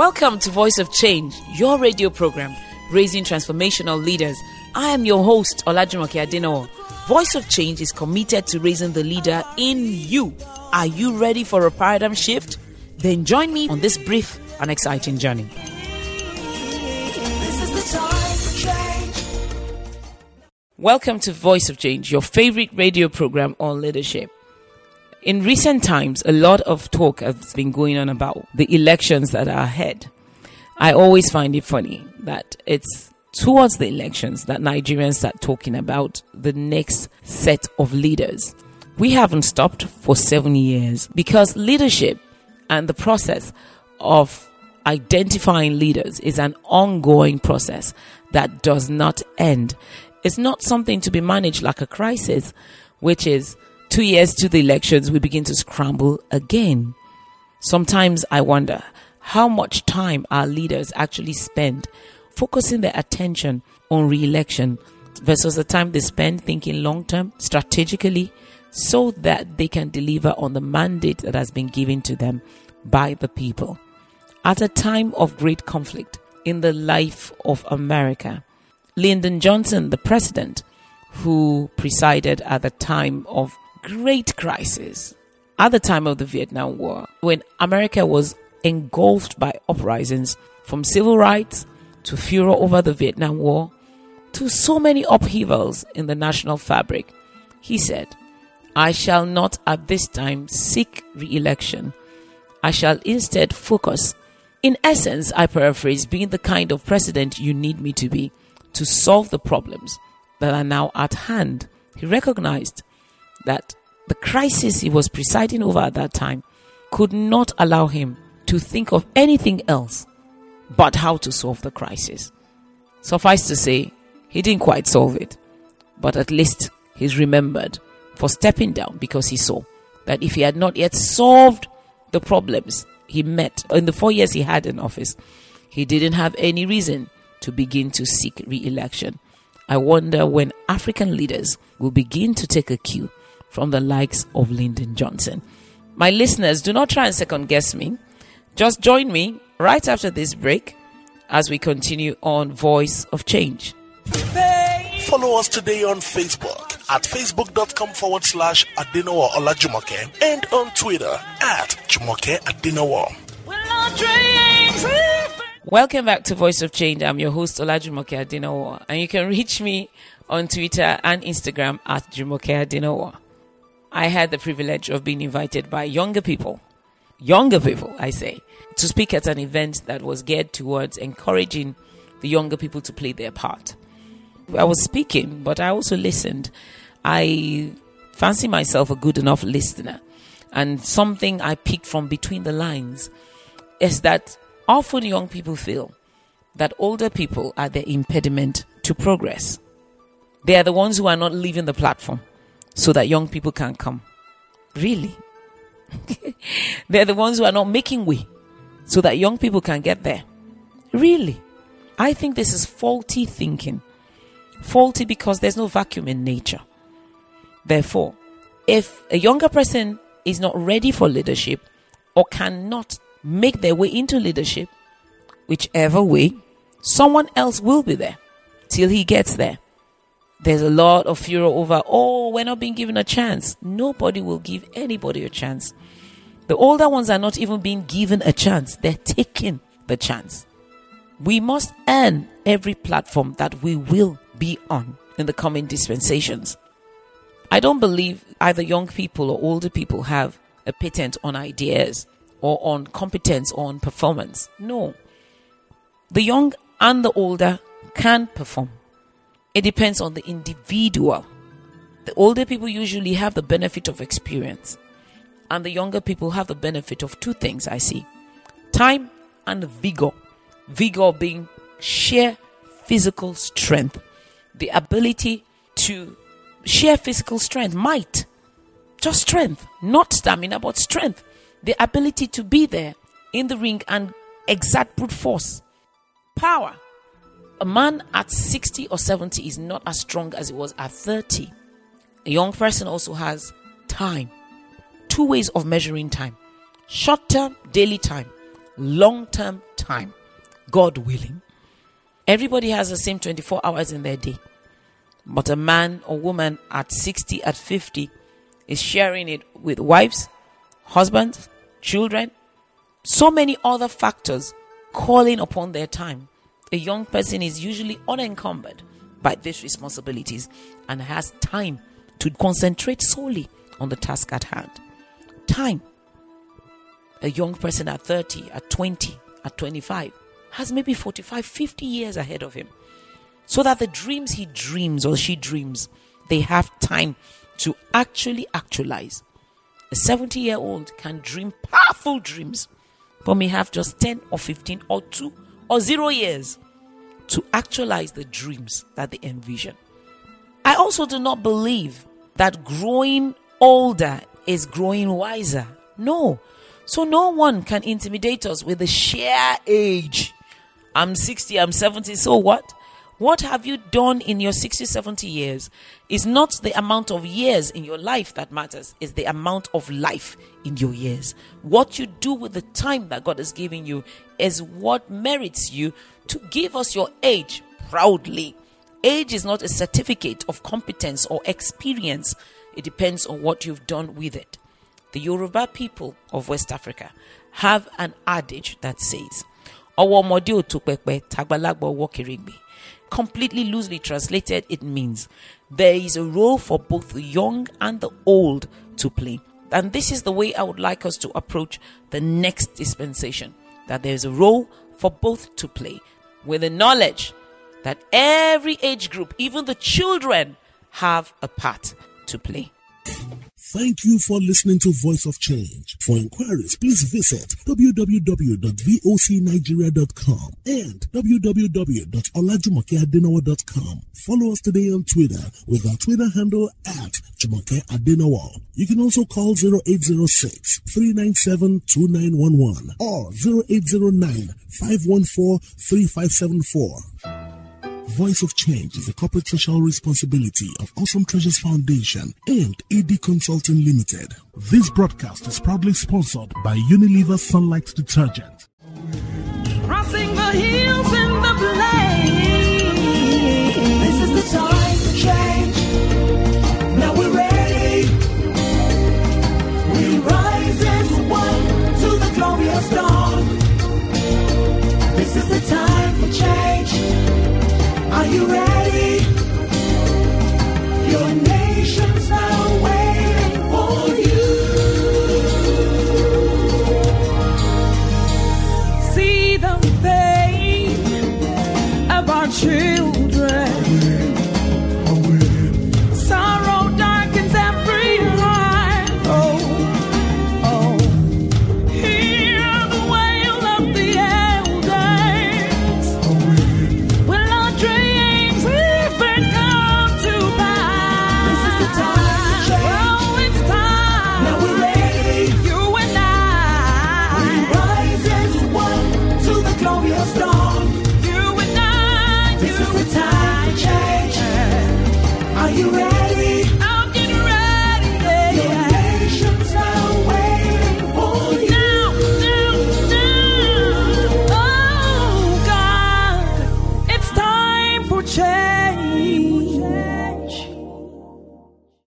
Welcome to Voice of Change, your radio program raising transformational leaders. I am your host, Olajumoke Adenowo. Voice of Change is committed to raising the leader in you. Are you ready for a paradigm shift? Then join me on this brief and exciting journey. Welcome to Voice of Change, your favorite radio program on leadership. In recent times, a lot of talk has been going on about the elections that are ahead. I always find it funny that it's towards the elections that Nigerians start talking about the next set of leaders. We haven't stopped for seven years because leadership and the process of identifying leaders is an ongoing process that does not end. It's not something to be managed like a crisis, which is two years to the elections, we begin to scramble again. Sometimes I wonder how much time our leaders actually spend focusing their attention on re election versus the time they spend thinking long term, strategically, so that they can deliver on the mandate that has been given to them by the people. At a time of great conflict in the life of America, Lyndon Johnson, the president, who presided at the time of great crisis, at the time of the Vietnam War, when America was engulfed by uprisings from civil rights to furor over the Vietnam War to so many upheavals in the national fabric, he said, I shall not at this time seek re election. I shall instead focus. In essence, I paraphrase, being the kind of president you need me to be to solve the problems that are now at hand. He recognized that the crisis he was presiding over at that time could not allow him to think of anything else but how to solve the crisis. Suffice to say, he didn't quite solve it, but at least he's remembered for stepping down because he saw that if he had not yet solved the problems he met in the four years he had in office, he didn't have any reason to begin to seek re election. I wonder when African leaders will begin to take a cue from the likes of Lyndon Johnson. My listeners, do not try and second guess me. Just join me right after this break as we continue on Voice of Change. Follow us today on Facebook at facebook.com forward slash Adenowo Olajumoke and on Twitter at Jumoke Adenowo. Welcome back to Voice of Change. I'm your host Olajumoke Adenowo, and you can reach me on Twitter and Instagram at Jumoke Adenowo. I had the privilege of being invited by younger people, younger people, I say, to speak at an event that was geared towards encouraging the younger people to play their part. I was speaking, but I also listened. I fancy myself a good enough listener. And something I picked from between the lines is that often young people feel that older people are the impediment to progress. They are the ones who are not leaving the platform so that young people can come. Really? They're the ones who are not making way so that young people can get there. Really? I think this is faulty thinking. Faulty because there's no vacuum in nature. Therefore, if a younger person is not ready for leadership or cannot make their way into leadership, whichever way, someone else will be there till he gets there. There's a lot of furor over, oh, we're not being given a chance. Nobody will give anybody a chance. The older ones are not even being given a chance, they're taking the chance. We must earn every platform that we will be on in the coming dispensations. I don't believe either young people or older people have a patent on ideas or on competence or on performance. No. The young and the older can perform. It depends on the individual. The older people usually have the benefit of experience, and the younger people have the benefit of two things I see. Time and vigor. Vigor being sheer physical strength, the ability to share physical strength, might, just strength, not stamina, but strength, the ability to be there in the ring and exert brute force, power a man at 60 or 70 is not as strong as he was at 30. A young person also has time. Two ways of measuring time short term, daily time, long term time. God willing. Everybody has the same 24 hours in their day. But a man or woman at 60, at 50 is sharing it with wives, husbands, children, so many other factors calling upon their time. A young person is usually unencumbered by these responsibilities and has time to concentrate solely on the task at hand. Time. A young person at 30, at 20, at 25 has maybe 45, 50 years ahead of him. So that the dreams he dreams or she dreams, they have time to actually actualize. A 70 year old can dream powerful dreams, but may have just 10 or 15 or 2 or 0 years to actualize the dreams that they envision. I also do not believe that growing older is growing wiser. No. So no one can intimidate us with the sheer age. I'm 60, I'm 70, so what? What have you done in your 60, 70 years is not the amount of years in your life that matters, is the amount of life in your years. What you do with the time that God has given you is what merits you to give us your age proudly. Age is not a certificate of competence or experience, it depends on what you've done with it. The Yoruba people of West Africa have an adage that says, Ọwọ́ ọmọdé ò tó pẹpẹ, tàgbàlagbà completely loosely translated, it means there is a role for both the young and the old to play. And this is the way I would like us to approach the next dispensation that there is a role for both to play, with the knowledge that every age group, even the children, have a part to play. Thank you for listening to Voice of Change. For inquiries, please visit www.vocnigeria.com and www.olajumokeadenowo.com. Follow us today on Twitter with our Twitter handle at Jumoke Adenowo. You can also call 0806 397 2911 or 0809 514 3574. Voice of Change is a corporate social responsibility of Awesome Treasures Foundation and AD Consulting Limited. This broadcast is proudly sponsored by Unilever Sunlight Detergent. Crossing the hill. 去 you